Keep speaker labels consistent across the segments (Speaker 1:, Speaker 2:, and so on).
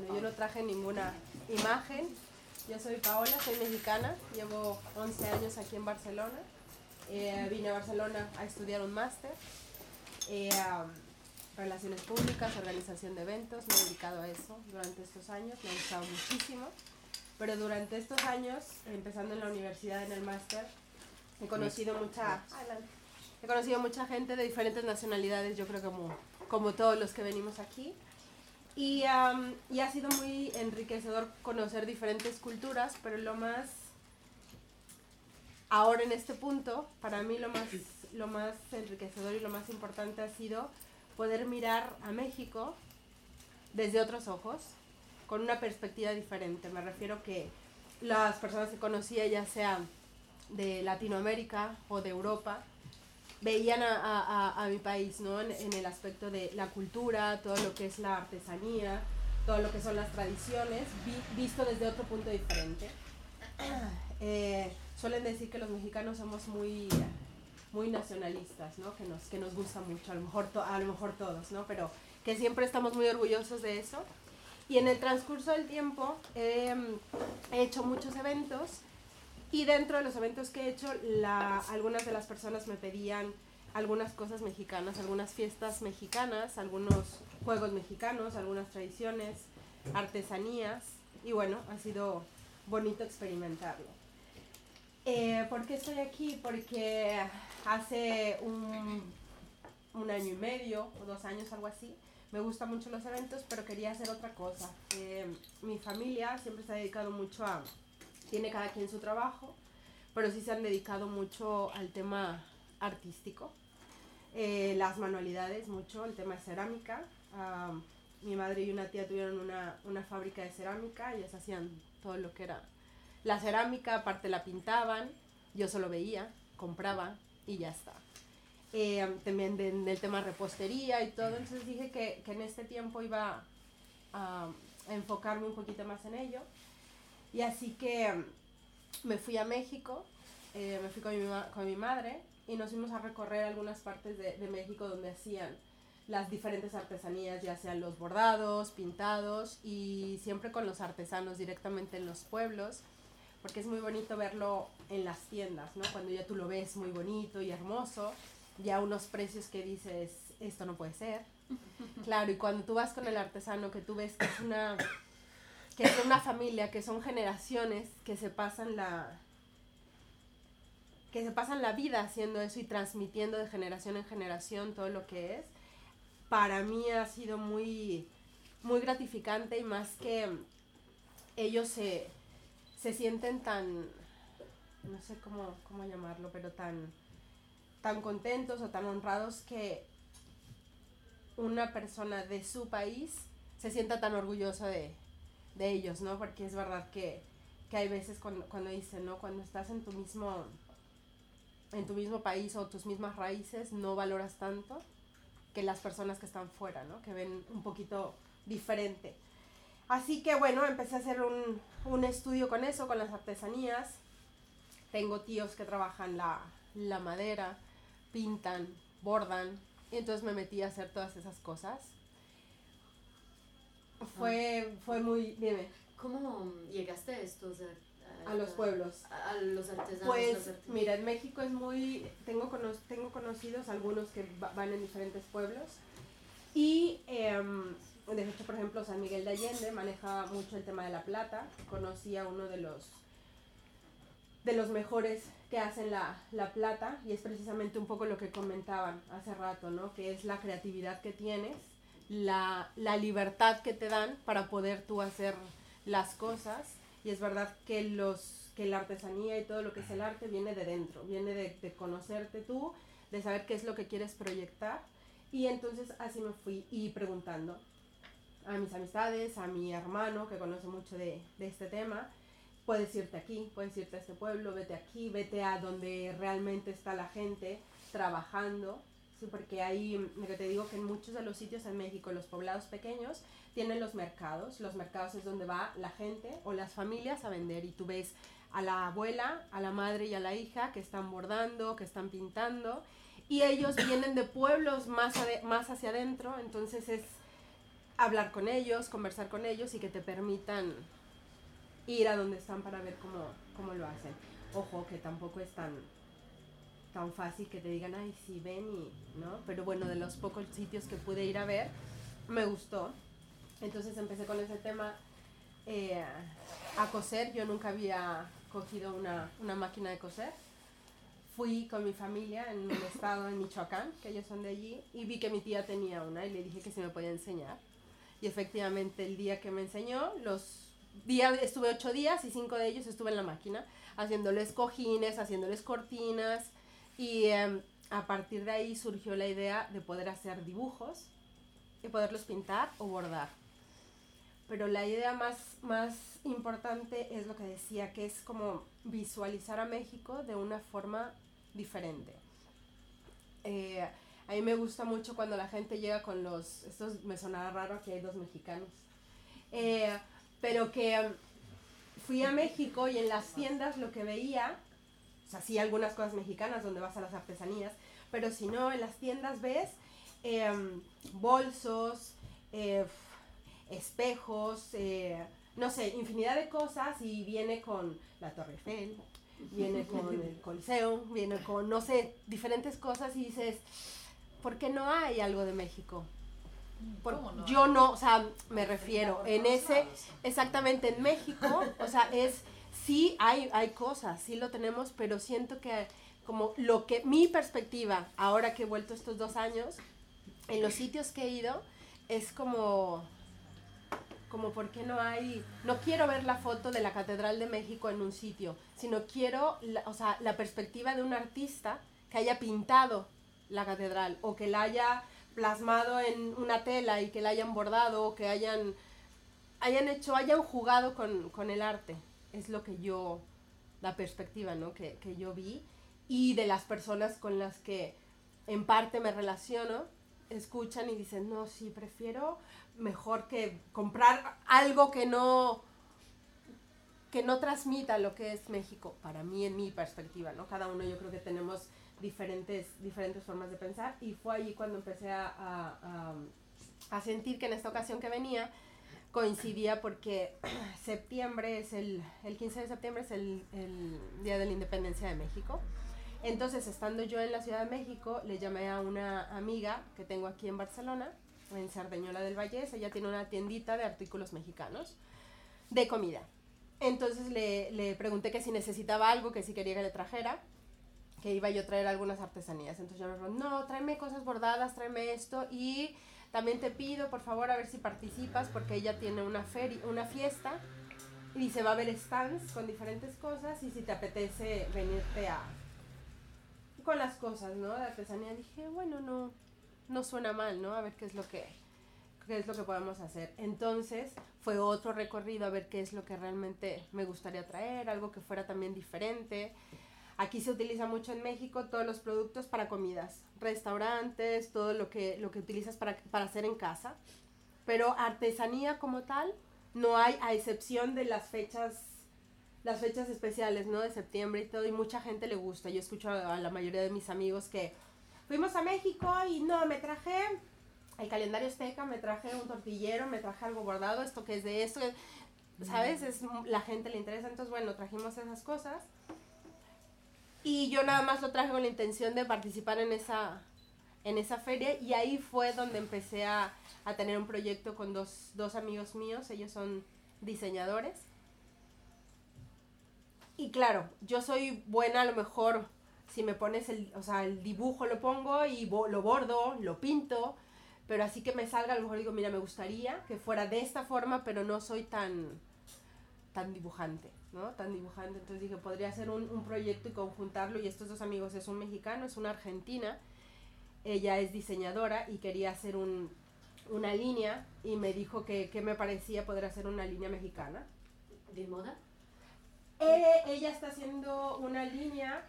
Speaker 1: Bueno, yo no traje ninguna imagen. Yo soy Paola, soy mexicana, llevo 11 años aquí en Barcelona. Eh, vine a Barcelona a estudiar un máster. Eh, relaciones públicas, organización de eventos, me he dedicado a eso durante estos años, me ha gustado muchísimo. Pero durante estos años, empezando en la universidad, en el máster, he conocido mucha, he conocido mucha gente de diferentes nacionalidades, yo creo como, como todos los que venimos aquí. Y, y ha sido muy enriquecedor conocer diferentes culturas, pero lo más, ahora en este punto, para mí lo más, lo más enriquecedor y lo más importante ha sido poder mirar a México desde otros ojos, con una perspectiva diferente. Me refiero que las personas que conocía, ya sea de Latinoamérica o de Europa, veían a, mi país ¿no? En, el aspecto de la cultura, todo lo que es la artesanía, todo lo que son las tradiciones, visto desde otro punto diferente. Eh, suelen decir que los mexicanos somos muy, muy nacionalistas, ¿no? que, nos, que nos gusta mucho, a lo, mejor a lo mejor todos, ¿no? pero que siempre estamos muy orgullosos de eso. Y en el transcurso del tiempo he hecho muchos eventos y dentro de los eventos que he hecho, algunas de las personas me pedían algunas cosas mexicanas, algunas fiestas mexicanas, algunos juegos mexicanos, algunas tradiciones, artesanías. Y bueno, ha sido bonito experimentarlo. Eh, ¿Por qué estoy aquí? Porque hace un, un, año y medio o dos años, algo así, me gustan mucho los eventos, pero quería hacer otra cosa. Eh, mi familia siempre se ha dedicado mucho a tiene cada quien su trabajo, pero sí se han dedicado mucho al tema artístico, eh, las manualidades mucho, el tema de cerámica. mi madre y una tía tuvieron una, una fábrica de cerámica, ellas hacían todo lo que era la cerámica, aparte la pintaban, yo solo veía, compraba y ya está. Eh, también en el tema repostería y todo, entonces dije que, que en este tiempo iba a enfocarme un poquito más en ello y así que mm, me fui a México, eh, me fui con mi, con mi, madre y nos fuimos a recorrer algunas partes de, de, México donde hacían las diferentes artesanías, ya sean los bordados, pintados y siempre con los artesanos directamente en los pueblos, porque es muy bonito verlo en las tiendas, ¿no? Cuando ya tú lo ves muy bonito y hermoso, ya unos precios que dices, esto no puede ser. Claro, y cuando tú vas con el artesano, que tú ves que es una que es una familia, que son generaciones que se pasan la que se pasan la vida haciendo eso y transmitiendo de generación en generación todo lo que es, para mí ha sido muy, muy gratificante y más que ellos se, se sienten tan, no sé cómo, cómo llamarlo, pero tan, tan contentos o tan honrados que una persona de su país se sienta tan orgullosa de, de ellos, ¿no? Porque es verdad que, hay veces cuando, cuando dicen, ¿no? Cuando estás en tu mismo en tu mismo país o tus mismas raíces no valoras tanto que las personas que están fuera, ¿no? Que ven un poquito diferente. Así que bueno, empecé a hacer un, un estudio con eso, con las artesanías. Tengo tíos que trabajan la, la madera, pintan, bordan. Y entonces me metí a hacer todas esas cosas. Fue, fue muy... Dime.
Speaker 2: ¿Cómo llegaste a esto?
Speaker 1: a, los pueblos.
Speaker 2: A, los artesanos.
Speaker 1: Pues, mira, en México es muy... Tengo, tengo conocidos, algunos que van en diferentes pueblos. Y, em, de hecho, por ejemplo, San Miguel de Allende maneja mucho el tema de la plata. Conocí a uno de los, de los mejores que hacen la, la plata y es precisamente un poco lo que comentaban hace rato, ¿no? Que es la creatividad que tienes la, la, libertad que te dan para poder tú hacer las cosas. Y es verdad que, los, que la artesanía y todo lo que es el arte viene de dentro, viene de, conocerte tú, de saber qué es lo que quieres proyectar. Y entonces así me fui y preguntando a mis amistades, a mi hermano que conoce mucho de, de este tema, puedes irte aquí, puedes irte a este pueblo, vete aquí, vete a donde realmente está la gente trabajando Sí, porque hay, lo que te digo que en muchos de los sitios en México, los poblados pequeños, tienen los mercados. Los mercados es donde va la gente o las familias a vender y tú ves a la abuela, a la madre y a la hija que están bordando, que están pintando y ellos vienen de pueblos más, más hacia adentro, entonces es hablar con ellos, conversar con ellos y que te permitan ir a donde están para ver cómo, cómo lo hacen. Ojo, que tampoco es tan, tan fácil que te digan, ay, sí, ven y, ¿no? Pero bueno, de los pocos sitios que pude ir a ver, me gustó. Entonces empecé con ese tema eh, a coser. Yo nunca había cogido una, una máquina de coser. Fui con mi familia en un estado en Michoacán, que ellos son de allí, y vi que mi tía tenía una y le dije que se me podía enseñar. Y efectivamente el día que me enseñó, los días, estuve ocho días y cinco de ellos estuve en la máquina, haciéndoles cojines, haciéndoles cortinas, y em, a partir de ahí surgió la idea de poder hacer dibujos y poderlos pintar o bordar. Pero la idea más, más importante es lo que decía, que es como visualizar a México de una forma diferente. Eh, a mí me gusta mucho cuando la gente llega con los, esto me sonaba raro que hay dos mexicanos, eh, pero que em, fui a México y en las tiendas lo que veía, o sea, sí algunas cosas mexicanas donde vas a las artesanías, pero si no, en las tiendas ves em, bolsos, eh, espejos, eh, no sé, infinidad de cosas y viene con la Torre Eiffel, viene con el Coliseo, viene con, no sé, diferentes cosas y dices, ¿por qué no hay algo de México? Por-
Speaker 3: ¿Cómo no
Speaker 1: yo no, o sea, me refiero, en ese, exactamente en México, o sea, es, sí hay, hay cosas, sí lo tenemos, pero siento que como lo que, mi perspectiva, ahora que he vuelto estos dos años, en los sitios que he ido, es como, como por qué no hay, no quiero ver la foto de la Catedral de México en un sitio, sino quiero, la, o sea, la perspectiva de un artista que haya pintado la catedral o que la haya plasmado en una tela y que la hayan bordado o que hayan, hayan hecho, hayan jugado con, con el arte. Es lo que yo, la perspectiva, ¿no? Que, que yo vi y de las personas con las que en parte me relaciono, escuchan y dicen, no, sí, prefiero mejor que comprar algo que no que no transmita lo que es México, para mí, en mi perspectiva, ¿no? Cada uno yo creo que tenemos diferentes, diferentes formas de pensar y fue allí cuando empecé a, a, a- a sentir que en esta ocasión que venía coincidía porque septiembre es el, el 15 de septiembre es el, el Día de la Independencia de México. Entonces, estando yo en la Ciudad de México, le llamé a una amiga que tengo aquí en Barcelona, en Cerdeñola del Vallés. Ella tiene una tiendita de artículos mexicanos de comida. Entonces le, le pregunté que si necesitaba algo, que si quería que le trajera, que iba yo a traer algunas artesanías. Entonces yo me dijo, no, tráeme cosas bordadas, tráeme esto y también te pido, por favor, a ver si participas, porque ella tiene una, feria, una fiesta y se va a ver stands con diferentes cosas y si te apetece venirte a... con las cosas, ¿no? De artesanía. Dije, bueno, no, no suena mal, ¿no? A ver qué es lo que, qué es lo que podemos hacer. Entonces fue otro recorrido a ver qué es lo que realmente me gustaría traer, algo que fuera también diferente. Aquí se utiliza mucho en México todos los productos para comidas, restaurantes, todo lo que, lo que utilizas para, para hacer en casa. Pero artesanía como tal, no hay, a excepción de las fechas, las fechas especiales, ¿no? De septiembre y todo, y mucha gente le gusta. Yo escucho a, la mayoría de mis amigos que fuimos a México y no, me traje el calendario azteca, me traje un tortillero, me traje algo bordado, esto que es de esto, ¿sabes? Es, la gente le interesa, entonces bueno, trajimos esas cosas. Y yo nada más lo traje con la intención de participar en esa, en esa feria y ahí fue donde empecé a, a tener un proyecto con dos, dos amigos míos, ellos son diseñadores. Y claro, yo soy buena a lo mejor si me pones el, o sea, el dibujo lo pongo y lo bordo, lo pinto, pero así que me salga, a lo mejor digo, mira, me gustaría que fuera de esta forma, pero no soy tan, tan dibujante, ¿no? Tan dibujante. Entonces dije, podría hacer un, un proyecto y conjuntarlo. Y estos dos amigos es un mexicano, es una argentina. Ella es diseñadora y quería hacer un, una línea y me dijo que, que me parecía poder hacer una línea mexicana.
Speaker 2: ¿De moda?
Speaker 1: Eh, ella está haciendo una línea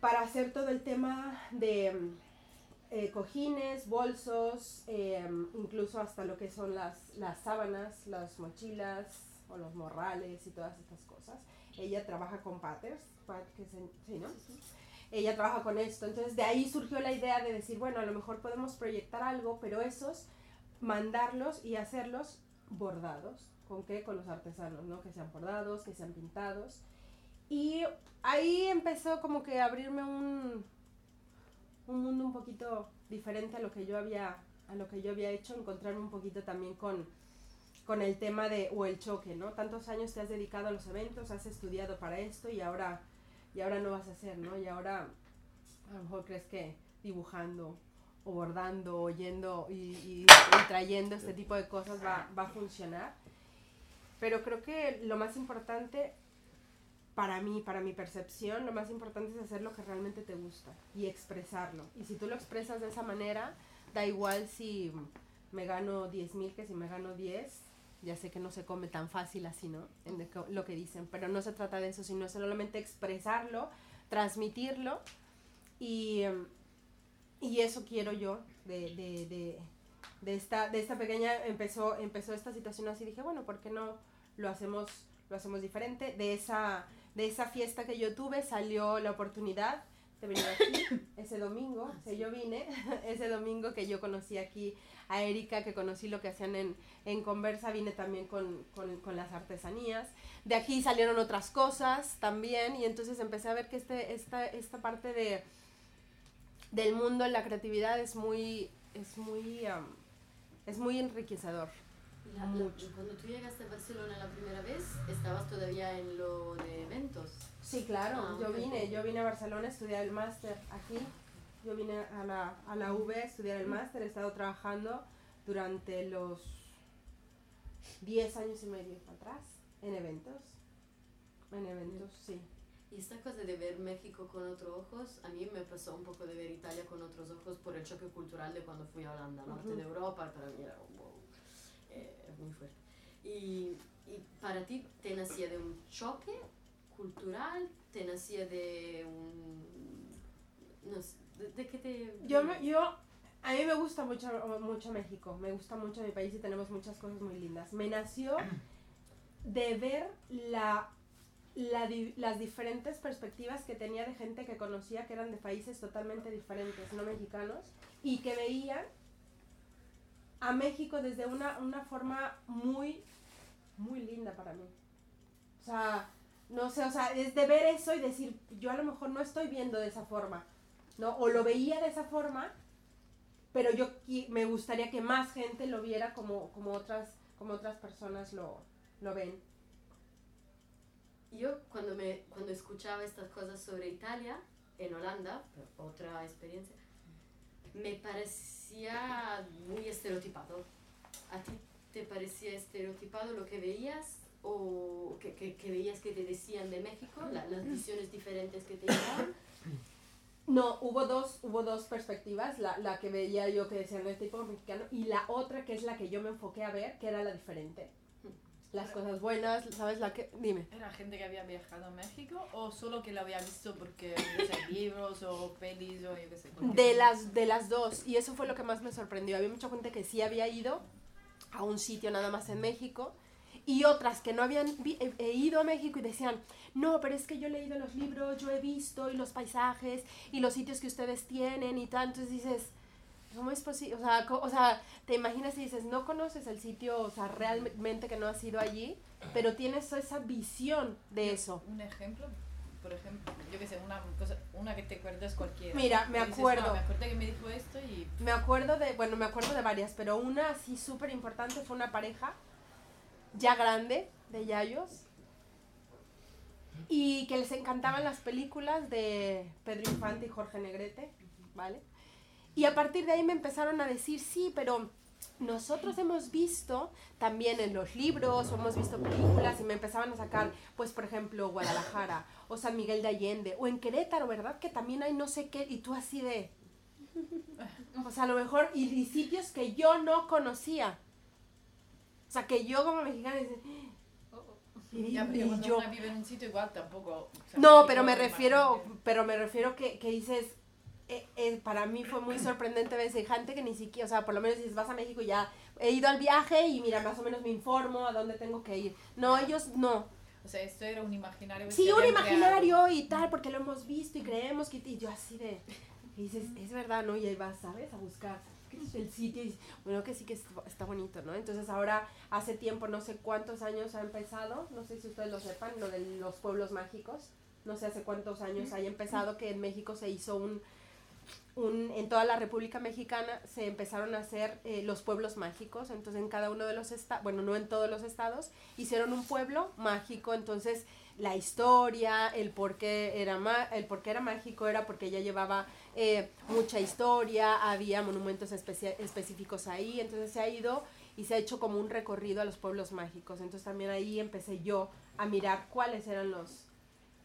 Speaker 1: para hacer todo el tema de eh, cojines, bolsos, eh, incluso hasta lo que son las, las sábanas, las mochilas o los morrales y todas estas cosas. Ella trabaja con patterns, pat- que sí, ¿no? Ella trabaja con esto. Entonces de ahí surgió la idea de decir, bueno, a lo mejor podemos proyectar algo, pero esos mandarlos y hacerlos bordados. ¿Con qué? Con los artesanos, ¿no? Que sean bordados, que sean pintados. Y ahí empezó como que a abrirme un, un mundo un poquito diferente a lo que yo había, a lo que yo había hecho, encontrarme un poquito también con, con el tema de, o el choque, ¿no? Tantos años te has dedicado a los eventos, has estudiado para esto y ahora, y ahora no vas a hacer, ¿no? Y ahora a lo mejor crees que dibujando o bordando o yendo y, y- y trayendo este tipo de cosas va, va a funcionar. Pero creo que lo más importante para mí, para mi percepción, lo más importante es hacer lo que realmente te gusta y expresarlo. Y si tú lo expresas de esa manera, da igual si me gano 10 mil que si me gano 10. Ya sé que no se come tan fácil así, ¿no? Lo que dicen, pero no se trata de eso, sino solamente expresarlo, transmitirlo y, em, y eso quiero yo de, de, de, de esta, de esta pequeña, empezó, empezó esta situación así, dije, bueno, ¿por qué no lo hacemos, lo hacemos diferente? De esa, de esa fiesta que yo tuve salió la oportunidad de venir aquí ese domingo, que yo vine, ese domingo que yo conocí aquí a Erika, que conocí lo que hacían en, en Conversa, vine también con, con, con las artesanías. De aquí salieron otras cosas también y entonces empecé a ver que este, esta, esta parte de, del mundo en la creatividad es muy, es muy, am, es muy enriquecedor.
Speaker 2: La- la-
Speaker 1: Mucho.
Speaker 2: cuando tú llegaste a Barcelona la primera vez, estabas todavía en lo de eventos.
Speaker 1: Sí, claro,
Speaker 2: Ah,
Speaker 1: yo vine, yo vine a Barcelona a estudiar el máster aquí. Yo vine a la, a la UV a estudiar el máster, he estado trabajando durante los 10 años y medio atrás en eventos. En eventos, sí.
Speaker 2: Y esta cosa de ver México con otros ojos, a mí me pasó un poco de ver Italia con otros ojos por el choque cultural de cuando fui a Holanda, norte
Speaker 1: Ujú.
Speaker 2: de Europa, para mí era wow, eh, muy fuerte. Y, y para ti, ¿te nacía de un choque cultural? ¿Te nacía de un... no sé, de, de qué te...
Speaker 1: Yo, me- yo, a mí me gusta mucho, mucho México, me gusta mucho mi país y tenemos muchas cosas muy lindas. Me nació de ver la, la di- las diferentes perspectivas que tenía de gente que conocía que eran de países totalmente diferentes, no mexicanos, y que veían a México desde una, una forma muy, muy linda para mí. O sea, no sé, o sea, es de ver eso y decir, yo a lo mejor no estoy viendo de esa forma, ¿no? O lo veía de esa forma, pero yo me gustaría que más gente lo viera como, como, otras, como otras personas lo, lo ven.
Speaker 2: Yo cuando, me, cuando escuchaba estas cosas sobre Italia, en Holanda, otra experiencia, me parecía muy estereotipado. ¿A ti te parecía estereotipado lo que veías o que, que, que veías que te decían de México, la- las visiones diferentes que te llegaban?
Speaker 1: No, hubo dos, hubo dos perspectivas, la, la que veía yo que decían de tipo mexicano y la otra que es la que yo me enfoqué a ver, que era la diferente. Las cosas buenas, ¿sabes? La que... Dime.
Speaker 3: ¿Era gente que había viajado a México o solo que lo había visto porque, sé, libros o pelis o yo qué sé?
Speaker 1: De las, de las dos, y eso fue lo que más me sorprendió. Había mucha gente que sí había ido a un sitio nada más en México y otras que no habían eh, eh, ido a México y decían, no, pero es que yo he leído los libros, yo he visto y los paisajes y los sitios que ustedes tienen y tal. Entonces dices, ¿cómo es posible? O sea, o sea, te imaginas y dices, no conoces el sitio, o sea, realmente que no has ido allí, pero tienes esa visión de eso.
Speaker 3: Un ejemplo, por ejemplo, yo qué sé, una, cosa, una que te acuerdas cualquiera.
Speaker 1: Mira, me
Speaker 3: dices,
Speaker 1: acuerdo.
Speaker 3: "No, me acuerdo que me dijo esto y
Speaker 1: Me acuerdo de, bueno, me acuerdo de varias, pero una así súper importante fue una pareja ya grande de Yayos y que les encantaban las películas de Pedro Infante y Jorge Negrete, ¿vale? Y a partir de ahí me empezaron a decir, sí, pero nosotros hemos visto también en los libros o hemos visto películas y me empezaban a sacar, pues por ejemplo, Guadalajara o San Miguel de Allende o en Querétaro, ¿verdad? Que también hay no sé qué y tú así de... O sea, a lo mejor, y, sitios que yo no conocía. O sea, que yo como mexicana dice, y,
Speaker 3: ya, pero
Speaker 1: y
Speaker 3: cuando
Speaker 1: yo...
Speaker 3: una vive en un sitio igual tampoco. o sea,
Speaker 1: No, pero me refiero, pero me refiero que, que dices, eh, eh, para mí fue muy sorprendente ver gente que ni siquiera, o sea, por lo menos dices, vas a México y ya he ido al viaje y mira, más o menos me informo a dónde tengo que ir. No, ellos no.
Speaker 3: O sea, esto era un imaginario.
Speaker 1: Sí, un
Speaker 3: creado.
Speaker 1: imaginario y tal, porque lo hemos visto y creemos que... Y yo así de... Y dices, es verdad, ¿no? Y ahí vas, ¿sabes? A buscar. El sitio y bueno que sí que está, bonito, ¿no? Entonces ahora hace tiempo, no sé cuántos años ha empezado, no sé si ustedes lo sepan, lo de los pueblos mágicos, no sé hace cuántos años haya empezado que en México se hizo un, un en toda la República Mexicana se empezaron a hacer eh, los pueblos mágicos, entonces en cada uno de los estados, bueno, no en todos los estados, hicieron un pueblo mágico, entonces la historia, el por qué era, ma- el por qué era mágico era porque ya llevaba eh, mucha historia, había monumentos específicos ahí, entonces se ha ido y se ha hecho como un recorrido a los pueblos mágicos. Entonces también ahí empecé yo a mirar cuáles eran los,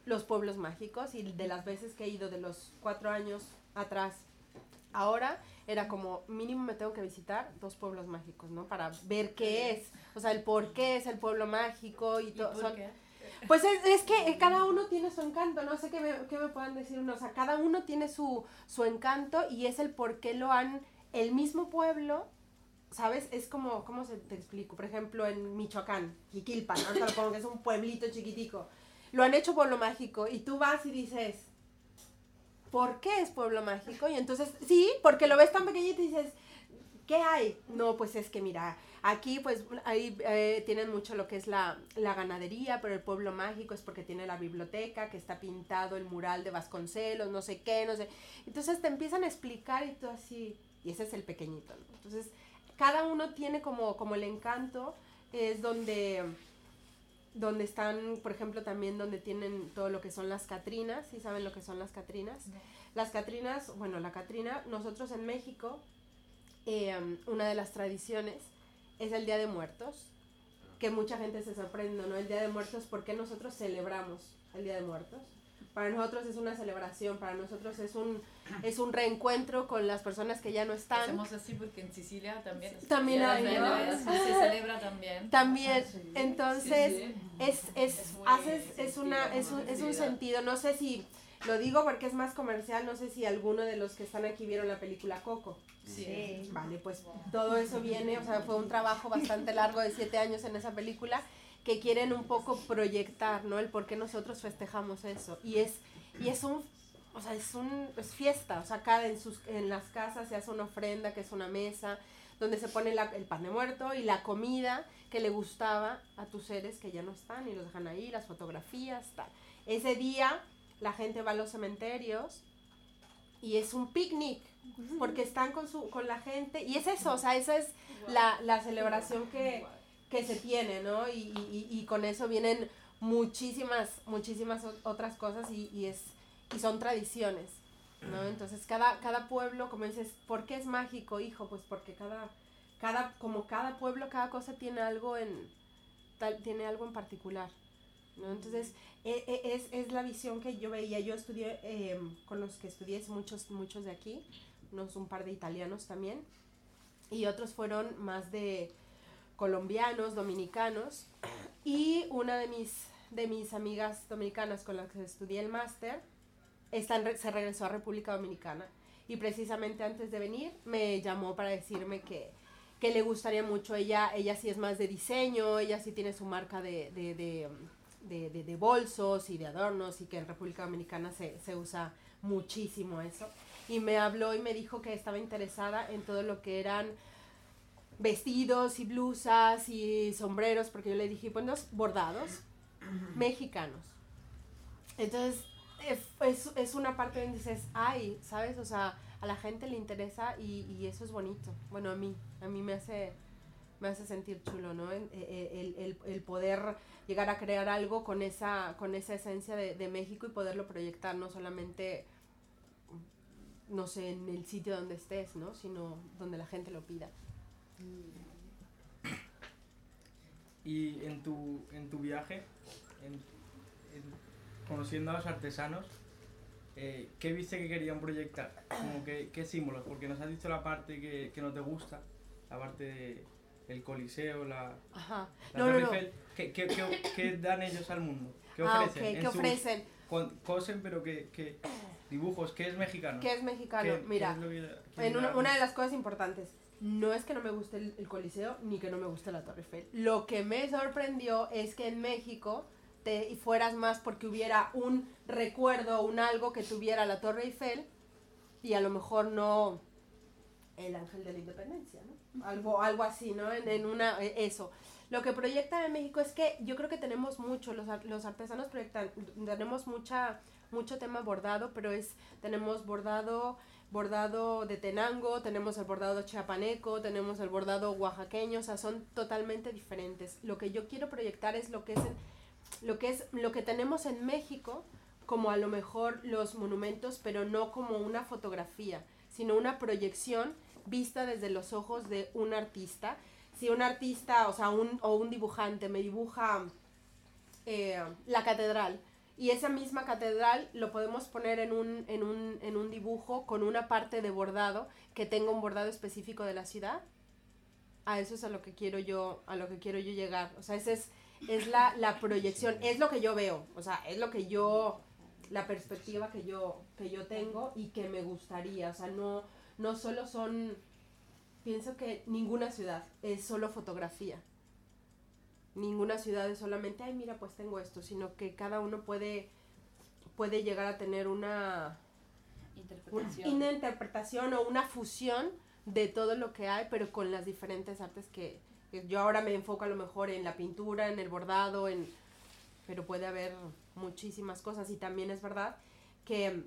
Speaker 1: los pueblos mágicos y de las veces que he ido de los cuatro años atrás ahora era como mínimo me tengo que visitar dos pueblos mágicos, ¿no? Para ver qué es, o sea, el por qué es el pueblo mágico y
Speaker 3: ¿Y
Speaker 1: todo.
Speaker 3: por
Speaker 1: son-
Speaker 3: qué?
Speaker 1: Pues es, es que eh, cada uno tiene su encanto, no sé qué me, qué me puedan decir uno, o sea, cada uno tiene su, su encanto y es el por qué lo han, el mismo pueblo, ¿sabes? Es como, ¿cómo se te explico? Por ejemplo, en Michoacán, Jiquilpan, ¿no? Pongo que es un pueblito chiquitico, lo han hecho pueblo mágico y tú vas y dices, ¿por qué es pueblo mágico? Y entonces, sí, porque lo ves tan pequeñito y dices, ¿qué hay? No, pues es que mira, aquí pues ahí eh, tienen mucho lo que es la, la ganadería, pero el pueblo mágico es porque tiene la biblioteca, que está pintado el mural de Vasconcelos, no sé qué, no sé. Entonces te empiezan a explicar y tú así, y ese es el pequeñito, ¿no? Entonces, cada uno tiene como, como el encanto, es donde donde están, por ejemplo, también donde tienen todo lo que son las Catrinas, ¿sí saben lo que son las Catrinas?
Speaker 3: No.
Speaker 1: Las Catrinas, bueno, la Catrina, nosotros en México, eh, una de las tradiciones es el Día de Muertos, que mucha gente se sorprende, ¿no? El Día de Muertos, ¿por qué nosotros celebramos el Día de Muertos? Para nosotros es una celebración, para nosotros es un, es un reencuentro con las personas que ya no están.
Speaker 3: Hacemos así porque en Sicilia también.
Speaker 1: También hay, ¿no?
Speaker 3: Se celebra también.
Speaker 1: También, entonces,
Speaker 4: Sí, sí.
Speaker 1: es, es, haces, es una, es un, es un
Speaker 4: sentido,
Speaker 1: no sé si, lo digo porque es más comercial, no sé si alguno de los que están aquí vieron la película Coco.
Speaker 3: Sí.
Speaker 1: Vale, pues todo eso viene, o sea, fue un trabajo bastante largo de siete años en esa película que quieren un poco proyectar, ¿no? El por qué nosotros festejamos eso. Y es, y es un, o sea, es un, es fiesta, o sea, acá en, sus, en las casas se hace una ofrenda, que es una mesa, donde se pone la- el pan de muerto y la comida que le gustaba a tus seres que ya no están y los dejan ahí, las fotografías, tal. Ese día la gente va a los cementerios y es un picnic porque están con su con la gente y es eso, o sea, esa es la, la celebración que, que se tiene, ¿no? Y, y, y- con eso vienen muchísimas, muchísimas otras cosas y, y es, y son tradiciones, ¿no? Entonces cada, cada pueblo, como dices, ¿por qué es mágico, hijo? Pues porque cada, cada, como cada pueblo, cada cosa tiene algo en, tal, tiene algo en particular, ¿no? Entonces, es, es la visión que yo veía, yo estudié, eh, con los que estudié, muchos, muchos de aquí, unos un par de italianos también, y otros fueron más de colombianos, dominicanos, y una de mis, de mis amigas dominicanas con las que estudié el máster, se regresó a República Dominicana, y precisamente antes de venir me llamó para decirme que, que le gustaría mucho, ella, ella sí es más de diseño, ella sí tiene su marca de, de- de- de bolsos y de adornos, y que en República Dominicana se, se usa muchísimo eso y me habló y me dijo que estaba interesada en todo lo que eran vestidos y blusas y sombreros, porque yo le dije, bueno, bordados mexicanos. Entonces, es, es una parte donde dices, ay, ¿sabes? O sea, a la gente le interesa y, y eso es bonito. Bueno, a mí, a mí me hace, me hace sentir chulo, ¿no? El, el- el- el poder llegar a crear algo con esa, con esa esencia de, de México y poderlo proyectar, no solamente no sé, en el sitio donde estés, ¿no? Sino donde la gente lo pida.
Speaker 5: Y en tu, en tu viaje, en- en- conociendo a los artesanos, eh, ¿qué viste que querían proyectar? Como que, ¿Qué símbolos? Porque nos has dicho la parte que, que no te gusta, la parte de, el coliseo, la,
Speaker 1: Ajá.
Speaker 5: la
Speaker 1: No, no,
Speaker 5: Torre
Speaker 1: no.
Speaker 5: Eiffel. ¿Qué, qué, qué- qué dan ellos al mundo? ¿Qué
Speaker 1: Ah,
Speaker 5: ofrecen? En
Speaker 1: ¿qué
Speaker 5: sus-
Speaker 1: ofrecen?
Speaker 5: con- cosen, pero que, que dibujos, ¿qué es mexicano?
Speaker 1: ¿Qué es mexicano?
Speaker 5: ¿Qué- qué
Speaker 1: Mira,
Speaker 5: es que
Speaker 1: en una, una de las cosas importantes, no es que no me guste el, el Coliseo ni que no me guste la Torre Eiffel. Lo que me sorprendió es que en México te y fueras más porque hubiera un recuerdo, un algo que tuviera la Torre Eiffel y a lo mejor no el ángel de la independencia, ¿no? Algo, algo así, ¿no? En, en una, eh, eso. Lo que proyecta en México es que yo creo que tenemos mucho, los, los artesanos proyectan, tenemos mucha, mucho tema bordado, pero es, tenemos bordado, bordado de Tenango, tenemos el bordado chiapaneco, tenemos el bordado oaxaqueño, o sea, son totalmente diferentes. Lo que yo quiero proyectar es lo que es, lo que es, lo que tenemos en México, como a lo mejor los monumentos, pero no como una fotografía, sino una proyección vista desde los ojos de un artista. Si un artista, o sea, un, o un dibujante me dibuja eh, la catedral y esa misma catedral lo podemos poner en un, en, un, en un dibujo con una parte de bordado que tenga un bordado específico de la ciudad. A eso es a lo que quiero yo, a lo que quiero yo llegar. O sea, esa es, es la, la proyección, es lo que yo veo, o sea, es lo que yo, la perspectiva que yo, que yo tengo y que me gustaría. O sea, no, no solo son, pienso que ninguna ciudad es solo fotografía. Ninguna ciudad es solamente, ay, mira, pues tengo esto, sino que cada uno puede, puede llegar a tener una, un-
Speaker 3: Interpretación.
Speaker 1: una interpretación o una fusión de todo lo que hay, pero con las diferentes artes que, que yo ahora me enfoco a lo mejor en la pintura, en el bordado, en pero puede haber muchísimas cosas y también es verdad que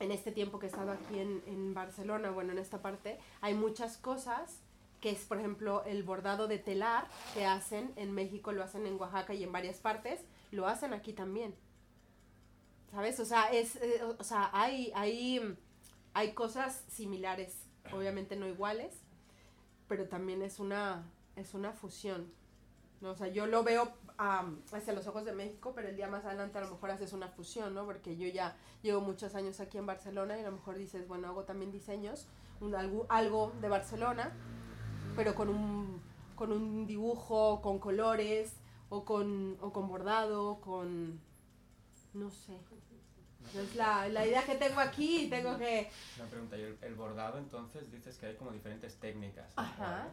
Speaker 1: en este tiempo que he estado aquí en, en Barcelona, bueno, en esta parte, hay muchas cosas que es, por ejemplo, el bordado de telar que hacen en México, lo hacen en Oaxaca y en varias partes, lo hacen aquí también. ¿Sabes? O sea, es, eh, o- sea hay, hay, hay cosas similares, obviamente no iguales, pero también es una, es una fusión. ¿no? O sea, yo lo veo am, hacia los ojos de México, pero el día más adelante a lo mejor haces una fusión, ¿no? Porque yo ya llevo muchos años aquí en Barcelona y a lo mejor dices, bueno, hago también diseños, un, algo, algo de Barcelona, pero con un, con un dibujo, con colores, o con, o con bordado, con... no sé. Es la, la idea que tengo aquí tengo que...
Speaker 4: Una pregunta, y el, el bordado entonces dices que hay como diferentes técnicas. ¿no?
Speaker 1: Ajá.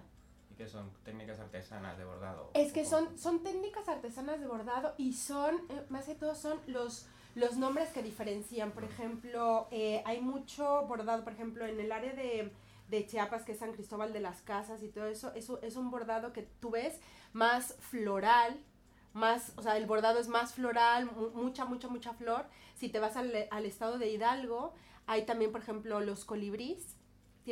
Speaker 4: ¿Y qué son? ¿Técnicas artesanas de bordado?
Speaker 1: Es que
Speaker 4: ¿O
Speaker 1: son, son técnicas artesanas de bordado y son, eh, más que todo, son los, los nombres que diferencian. Por ejemplo, eh, hay mucho bordado, por ejemplo, en el área de, de Chiapas, que es San Cristóbal de las Casas y todo eso, eso es un bordado que tú ves más floral, más, o sea, el bordado es más floral, mu- mucha, mucha, mucha flor. Si te vas al, al estado de Hidalgo, hay también, por ejemplo, los colibrís,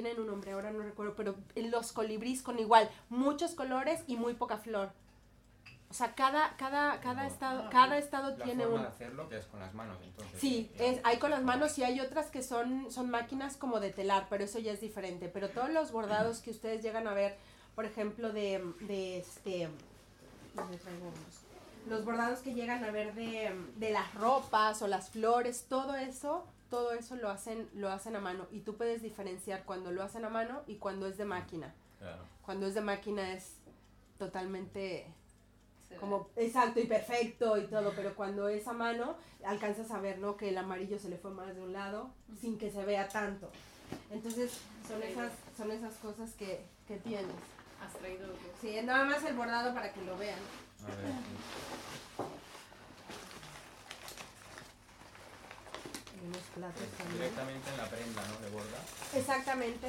Speaker 1: tienen un nombre, ahora no recuerdo, pero los colibrís con igual muchos colores y muy poca flor. O sea, cada, cada, cada
Speaker 4: Bueno.
Speaker 1: estado,
Speaker 3: Ah,
Speaker 1: cada estado
Speaker 4: La
Speaker 1: tiene
Speaker 4: forma
Speaker 1: un...
Speaker 4: de hacerlo que es con las manos entonces.
Speaker 1: Sí,
Speaker 4: eh,
Speaker 1: es, hay con las manos y hay otras que son, son máquinas como de telar, pero eso ya es diferente. Pero todos los bordados que ustedes llegan a ver, por ejemplo, de, de este... Los bordados que llegan a ver de, de las ropas o las flores, todo eso, todo eso lo hacen, lo hacen a mano. Y tú puedes diferenciar cuando lo hacen a mano y cuando es de máquina.
Speaker 4: Claro.
Speaker 1: Cuando es de máquina es totalmente como exacto y perfecto y todo, pero cuando es a mano alcanzas a ver, ¿no? Que el amarillo se le fue más de un lado sin que se vea tanto. Entonces son esas, son esas cosas que, que tienes.
Speaker 3: Has traído.
Speaker 1: Sí, nada más el bordado para que lo vean.
Speaker 4: A ver,
Speaker 1: platos también.
Speaker 4: directamente en la prenda, ¿no? De borda,
Speaker 1: Exactamente.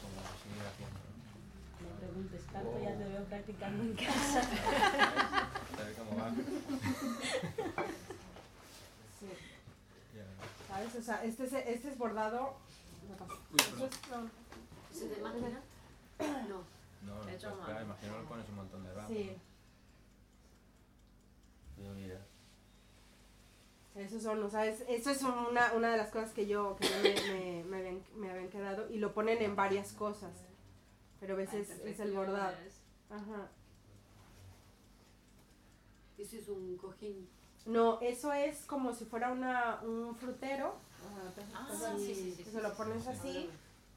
Speaker 4: como seguir haciendo, ¿no?
Speaker 6: No preguntes tanto,
Speaker 4: Oh.
Speaker 6: ya te veo practicando en casa.
Speaker 4: A ver cómo va.
Speaker 1: Sí. ¿Sabes? O sea, este es, este es bordado.
Speaker 4: Uy,
Speaker 1: es, no,
Speaker 2: ¿Es de máquina? No.
Speaker 4: No, no,
Speaker 3: Hecho
Speaker 4: pues, imagino que pones un montón de ramos.
Speaker 1: sí.
Speaker 4: Mira.
Speaker 1: Esos son, o sea, es- eso es una, una de las cosas que yo, que yo me, me, me habían, me habían quedado y lo ponen en varias cosas, pero a veces
Speaker 3: Ay,
Speaker 1: es el bordado. Ajá.
Speaker 2: Eso es un cojín.
Speaker 1: No, eso es como si fuera una, un frutero.
Speaker 3: Ah,
Speaker 1: así,
Speaker 3: sí, sí, sí,
Speaker 1: se lo pones
Speaker 3: sí,
Speaker 1: así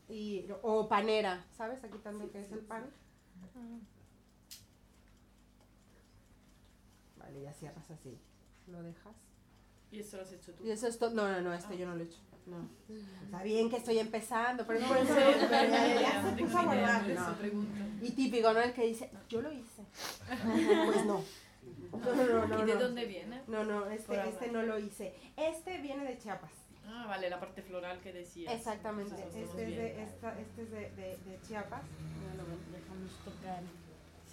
Speaker 1: y o panera, ¿sabes? Aquí también que es el pan. Vale, ya cierras así. Lo dejas.
Speaker 3: ¿Y eso lo has hecho tú?
Speaker 1: Y eso es todo. No, no, no, este yo no lo he hecho. No. Está bien que estoy empezando, pero por eso. ya- ya se puso a
Speaker 3: pregunto.
Speaker 1: Y típico, ¿no? El que dice, yo lo hice. Pues no. No, no, no, no.
Speaker 3: ¿Y de dónde viene?
Speaker 1: No, no, este, este no lo hice. Este viene de Chiapas.
Speaker 3: Ah, vale, la parte floral que decías.
Speaker 1: Exactamente, este es, de, esta- este es de, de- de Chiapas.
Speaker 6: Déjanos tocar.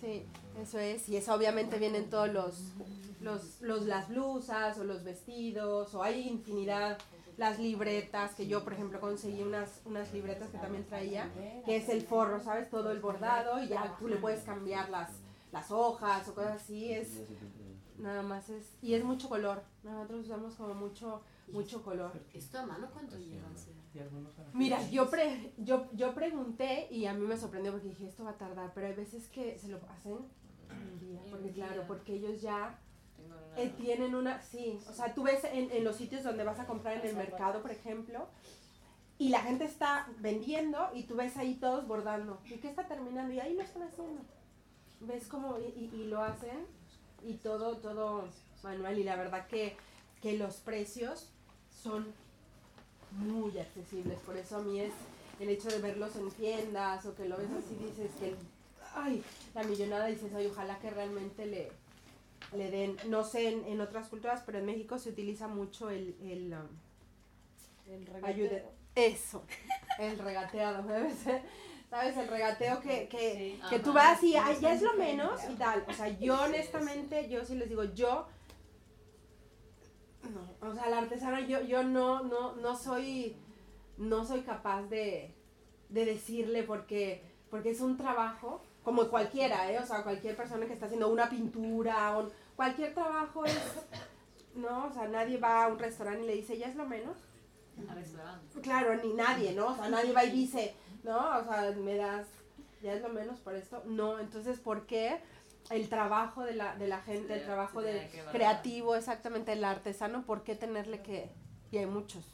Speaker 1: Sí, eso es. Y eso obviamente vienen todos los, los, los, las blusas o los vestidos o hay infinidad, las libretas, que yo por ejemplo conseguí unas, unas libretas que también traía, que es el forro, ¿sabes? Todo el bordado y ya tú le puedes cambiar las, las hojas o cosas así. Es, nada más es, y es mucho color. Nosotros usamos como mucho, mucho color.
Speaker 2: ¿Esto a mano cuánto lleva a hacer?
Speaker 5: Y algunos han-
Speaker 1: Mira, yo, pre, yo, yo pregunté y a mí me sorprendió porque dije, esto va a tardar, pero hay veces que se lo hacen en un día, porque claro, porque ellos ya eh, tienen una, sí, o sea, tú ves en, en los sitios donde vas a comprar en el mercado, por ejemplo, y la gente está vendiendo y tú ves ahí todos bordando, ¿y qué está terminando? Y ahí lo están haciendo. ¿Ves cómo? Y, y- y lo hacen y todo, todo manual y la verdad que, que los precios son muy accesibles, por eso a mí es el hecho de verlos en tiendas o que lo ves así dices que, ay, la millonada dices, ay, ojalá que realmente le, le den, no sé en, en otras culturas, pero en México se utiliza mucho el, el um,
Speaker 6: El
Speaker 1: ayude, eso, el regateado, ¿sabes? ¿Sabes? El regateo que, que,
Speaker 6: Sí.
Speaker 1: que tú vas y "Ay, ya es lo menos y tal. O sea, yo honestamente, yo sí les digo, yo, o sea, la artesana, yo, yo no, no, no soy, no soy capaz de, de decirle porque, porque es un trabajo, como cualquiera, ¿eh? O sea, cualquier persona que está haciendo una pintura, o cualquier trabajo es, no, o sea, nadie va a un restaurante y le dice, ya es lo menos.
Speaker 2: Al restaurante.
Speaker 1: Claro, ni nadie, ¿no? O sea, nadie va y dice, no, o sea, me das, ya es lo menos por esto. No, entonces, ¿por qué el trabajo de la, de la gente, el trabajo de creativo, exactamente, el artesano, ¿por qué tenerle que...? Y hay muchos.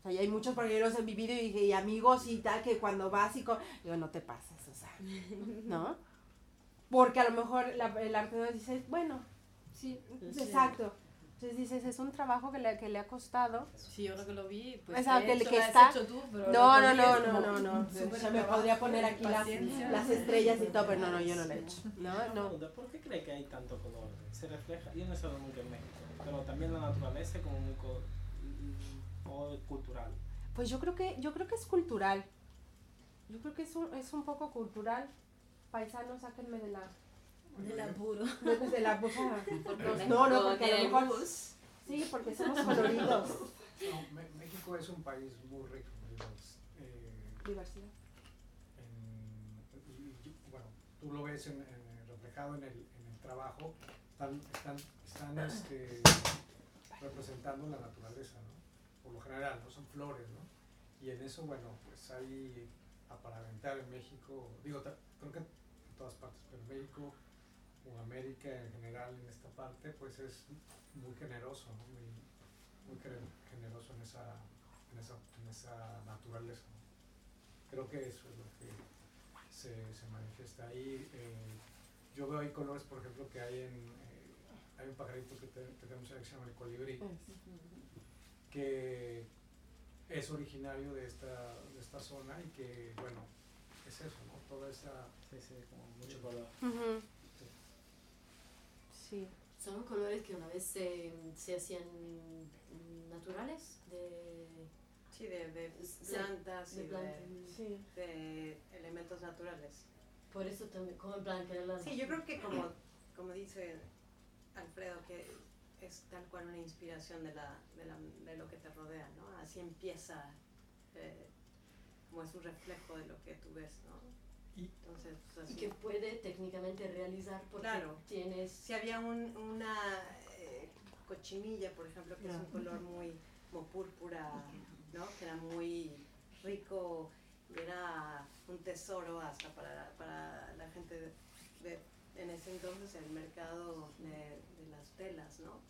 Speaker 1: O sea, y hay muchos porque yo los he vivido y, dije, y amigos y tal, que cuando vas y con... Digo, no te pases, o sea, ¿no? Porque a lo mejor la- el artesano dice, bueno, sí,
Speaker 6: Sí.
Speaker 1: exacto. Entonces dices, es un trabajo que le, que le ha costado.
Speaker 3: Sí, ahora que lo vi, pues.
Speaker 1: O sea, que el
Speaker 3: hecho-
Speaker 1: que está-
Speaker 3: hecho tú, pero
Speaker 1: No, no, no, no, no, no. Ya me podría poner aquí las, las estrellas y todo, pero no, no, yo no lo he hecho. No, no.
Speaker 7: ¿Por qué cree que hay tanto color? Se refleja, yo no he estado nunca en México, pero también la naturaleza como muy co- cultural.
Speaker 1: Pues yo creo que, yo creo que es cultural. Yo creo que es un, es un poco cultural. Paisanos, sáquenme de la,
Speaker 6: Del apuro.
Speaker 1: no, pues de la boca.
Speaker 2: Porque
Speaker 1: No,
Speaker 2: México
Speaker 1: no, no, porque a lo mejor-. Sí, porque somos coloridos.
Speaker 8: No, México es un país muy rico. eh,
Speaker 1: Diversidad.
Speaker 8: en- y- y, bueno, tú lo ves en, en- reflejado en el, en el trabajo, están, están, están este, representando la naturaleza, ¿no? Por lo general, ¿no? Son flores, ¿no? Y en eso, bueno, pues hay a para aventar en México, digo, creo que en todas partes, pero en México o América en general en esta parte, pues es muy generoso, ¿no? Muy, muy gener- generoso en esa, en esa, en esa naturaleza. ¿no? Creo que eso es lo que se, se manifiesta ahí. eh, yo veo ahí colores, por ejemplo, que hay en... eh, hay un pajarito que, te- que tenemos ahí que se llama el colibrí, que es originario de esta, de esta zona y que, bueno, es eso, ¿no? Toda esa...
Speaker 7: Sí, sí, como mucho color.
Speaker 1: Ujú. Sí.
Speaker 2: Son colores que una vez se, se hacían naturales de,
Speaker 9: Sí, de, de
Speaker 2: Sí,
Speaker 9: plantas
Speaker 2: de
Speaker 9: y
Speaker 2: plantas.
Speaker 9: de,
Speaker 1: Sí.
Speaker 9: de elementos naturales.
Speaker 2: Por eso también, como en plan que la
Speaker 9: Sí, yo creo que como, como dice Alfredo, que es tal cual una inspiración de, la, de, la, de lo que te rodea, ¿no? Así empieza, eh, como es un reflejo de lo que tú ves, ¿no?
Speaker 7: Y-
Speaker 9: Entonces, pues,
Speaker 2: y que puede técnicamente realizar porque
Speaker 9: Claro.
Speaker 2: tienes
Speaker 9: Si había un, una eh, cochinilla, por ejemplo, que es un color muy como púrpura, ¿no? Que era muy rico y era un tesoro hasta para, para la gente de, de- en ese entonces el mercado de, de las telas, ¿no?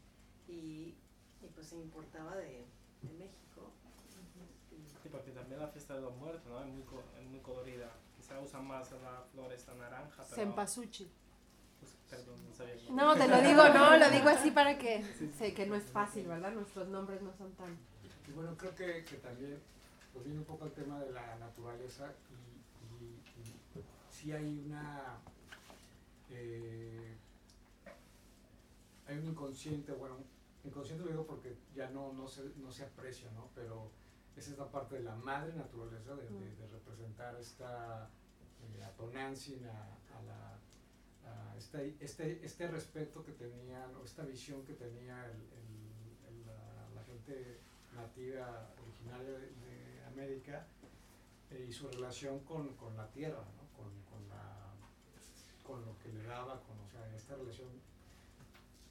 Speaker 9: Y, y pues se importaba de, de México. Y-
Speaker 7: Sí, porque también la fiesta de los muertos, ¿no? Es muy, es muy colorida. Quizá usan más la flor esta naranja, pero...
Speaker 1: Cempasúchil.
Speaker 7: pues, perdón, no sabía.
Speaker 1: No, te lo digo, no, lo digo así para que sé que no es fácil, ¿verdad? Nuestros nombres no son tan...
Speaker 8: Y bueno, creo que, que también, pues viene un poco el tema de la naturaleza y, y, y sí hay una, eh, hay un inconsciente, bueno, inconsciente lo digo porque ya no, no, se, no se aprecia, ¿no? Pero es esta parte de la madre naturaleza de, de- de representar esta eh, atonancia a, a la, a este, este, este respeto que tenían, o esta visión que tenía el, el- el- la, la gente nativa originaria de, de América eh, y su relación con, con la tierra, ¿no? con, con, la, con lo que le daba, con, o sea, esta relación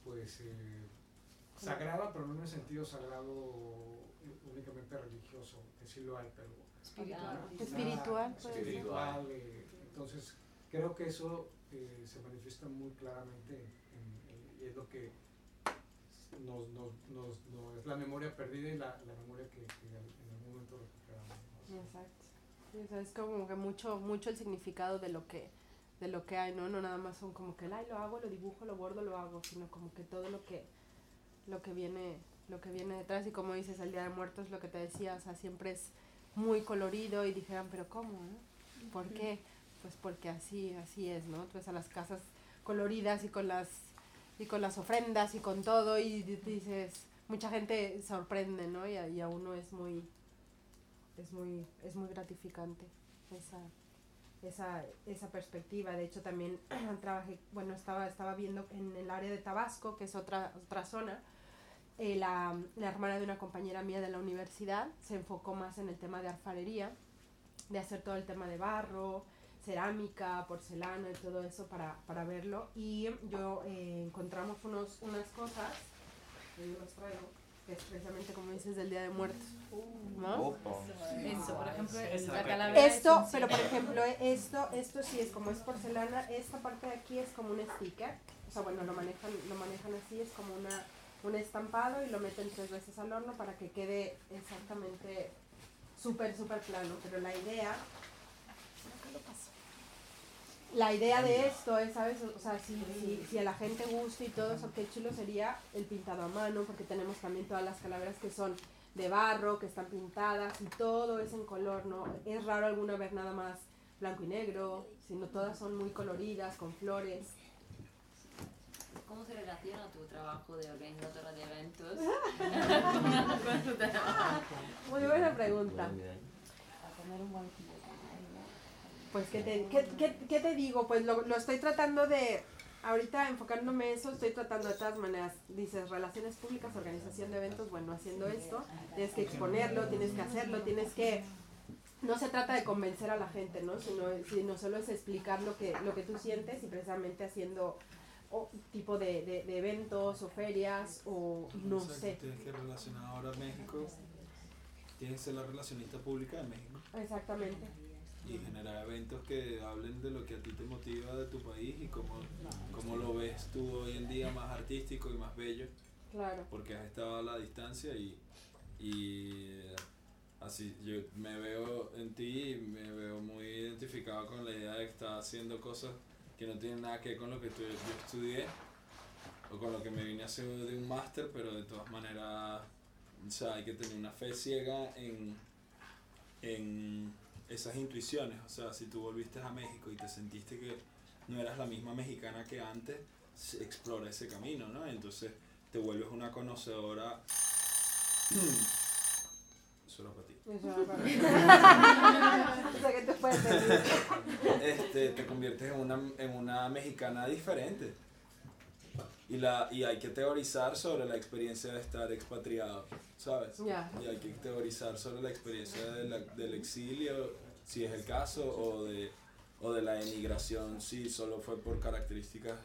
Speaker 8: pues eh, sagrada, pero no en el sentido sagrado únicamente religioso, que sí lo hay, pero
Speaker 3: Espiritual.
Speaker 8: Ah,
Speaker 1: Espiritual,
Speaker 8: espiritual, eh, entonces creo que eso eh, se manifiesta muy claramente en- en- y es lo que nos, nos, nos, nos- es la memoria perdida y la, la memoria que, que en algún momento recuperamos. ¿no?
Speaker 1: Exacto. Sí, o sea, es como que mucho, mucho el significado de lo que, de lo que hay, ¿no? No nada más son como que, ay, lo hago, lo dibujo, lo bordo, lo hago, sino como que todo lo que, lo que viene, lo que viene detrás y como dices, el Día de Muertos, lo que te decía, o sea, siempre es muy colorido y dijeran, pero ¿cómo? no? ¿Por qué? Pues porque así, así es, ¿no? Tú ves a las casas coloridas y con las, y con las ofrendas y con todo y di- dices, mucha gente sorprende, ¿no? Y a, y a uno es muy, es muy, es muy gratificante esa, esa, esa perspectiva. De hecho, también trabajé, bueno, estaba, estaba viendo en el área de Tabasco, que es otra, otra zona, eh, la, la hermana de una compañera mía de la universidad se enfocó más en el tema de alfarería, de hacer todo el tema de barro, cerámica, porcelana y todo eso para, para verlo. Y yo eh, encontramos unos, unas cosas, que yo los traigo, que es precisamente como dices del Día de Muertos. ¿no?
Speaker 3: Eso, por ejemplo, la calavera. es
Speaker 1: Esto, pero por ejemplo, esto, esto sí es como es porcelana, esta parte de aquí es como un sticker, o sea, bueno, lo manejan, lo manejan así, es como una, un estampado y lo meten tres veces al horno para que quede exactamente súper, súper plano, pero la idea. La idea de esto es, ¿sabes? O sea, si, si, si a la gente gusta y todo eso, qué chulo sería el pintado a mano, porque tenemos también todas las calaveras que son de barro, que están pintadas y todo es en color, ¿no? Es raro alguna vez nada más blanco y negro, sino todas son muy coloridas, con flores.
Speaker 10: ¿Cómo se relaciona tu trabajo de organizadora de eventos?
Speaker 1: Muy buena pregunta. Pues, ¿qué te, qué, qué- qué te digo? Pues lo, lo estoy tratando de, ahorita enfocándome en eso, estoy tratando de todas maneras, dices, relaciones públicas, organización de eventos, bueno, haciendo esto, tienes que exponerlo, tienes que hacerlo, tienes que, no se trata de convencer a la gente, ¿no? Sino, sino solo es explicar lo que, lo que tú sientes y precisamente haciendo o, tipo de, de, de eventos o ferias o no
Speaker 11: O sea, que
Speaker 1: sé.
Speaker 11: Tienes que relacionar ahora México. Tienes que ser la relacionista pública de México
Speaker 1: Exactamente.
Speaker 11: y generar eventos que hablen de lo que a ti te motiva de tu país y cómo, cómo lo ves tú hoy en día más artístico y más bello,
Speaker 1: Claro.
Speaker 11: porque has estado a la distancia y, y eh, así yo me veo en ti y me veo muy identificado con la idea de que estás haciendo cosas que no tienen nada que ver con lo que yo estudié o con lo que me vine a hacer de un máster, pero de todas maneras, o sea, hay que tener una fe ciega en, en esas intuiciones. O sea, si tú volviste a México y te sentiste que no eras la misma mexicana que antes, explora ese camino, ¿no? Entonces te vuelves una conocedora. Era para ti. Este, te conviertes en una, en una mexicana diferente. Y, la, y hay que teorizar sobre la experiencia de estar expatriado, ¿sabes?
Speaker 1: Ya.
Speaker 11: Y hay que teorizar sobre la experiencia de la- del exilio, si es el caso, o de, o de la emigración, si solo fue por características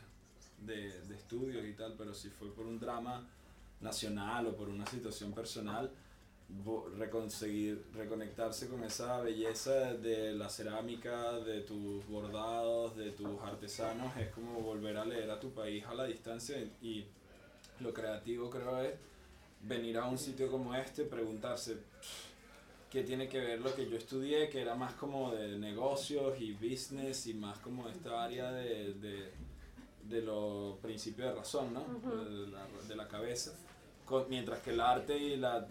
Speaker 11: de, de estudios y tal, pero si fue por un drama nacional o por una situación personal, reconseguir, reconectarse con esa belleza de la cerámica, de tus bordados, de tus artesanos, es como volver a leer a tu país a la distancia y lo creativo creo es venir a un sitio como este, preguntarse qué tiene que ver lo que yo estudié, que era más como de negocios y business y más como esta área de, de, de los principios de razón, ¿no? De, la, de la cabeza. Con- mientras que el arte y la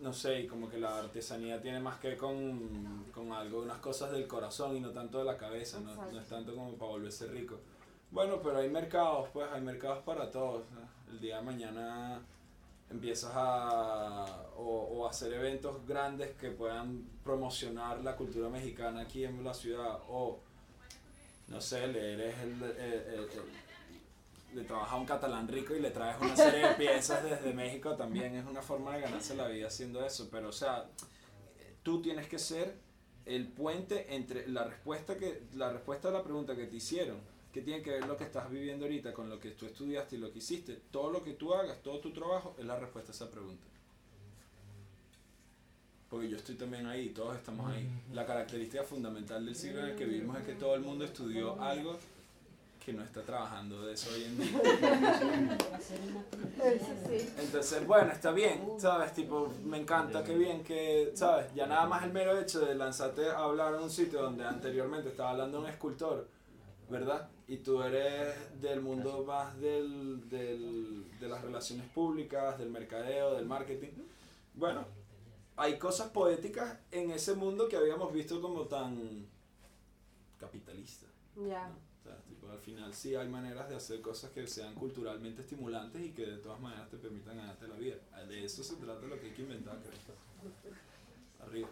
Speaker 11: no sé, y como que la artesanía tiene más que ver con, con algo, unas cosas del corazón y no tanto de la cabeza, no, no es tanto como para volverse rico. Bueno, pero hay mercados, pues hay mercados para todos. ¿no? El día de mañana empiezas a o, o hacer eventos grandes que puedan promocionar la cultura mexicana aquí en la ciudad o no sé, le eres el, el- el- el- le trabajas a un catalán rico y le traes una serie de piezas desde México también es una forma de ganarse la vida haciendo eso, pero o sea, tú tienes que ser el puente entre la respuesta que la respuesta a la pregunta que te hicieron que tiene que ver lo que estás viviendo ahorita con lo que tú estudiaste y lo que hiciste. Todo lo que tú hagas todo tu trabajo es la respuesta a esa pregunta. Porque yo estoy también ahí todos estamos ahí. La característica fundamental del siglo en el que vivimos es que todo el mundo estudió algo que no está trabajando de eso hoy en día entonces, bueno, está bien, ¿sabes? Tipo, me encanta, qué bien que, ¿sabes? Ya nada más el mero hecho de lanzarte a hablar en un sitio donde anteriormente estaba hablando un escultor, ¿verdad? Y tú eres del mundo más del, del, de las relaciones públicas, del mercadeo, del marketing. Bueno, hay cosas poéticas en ese mundo que habíamos visto como tan capitalista.
Speaker 1: Ya.
Speaker 11: O sea, al final sí hay maneras de hacer cosas que sean culturalmente estimulantes y que de todas maneras te permitan ganarte la vida. De eso se trata lo que hay que inventar, creo. Arriba.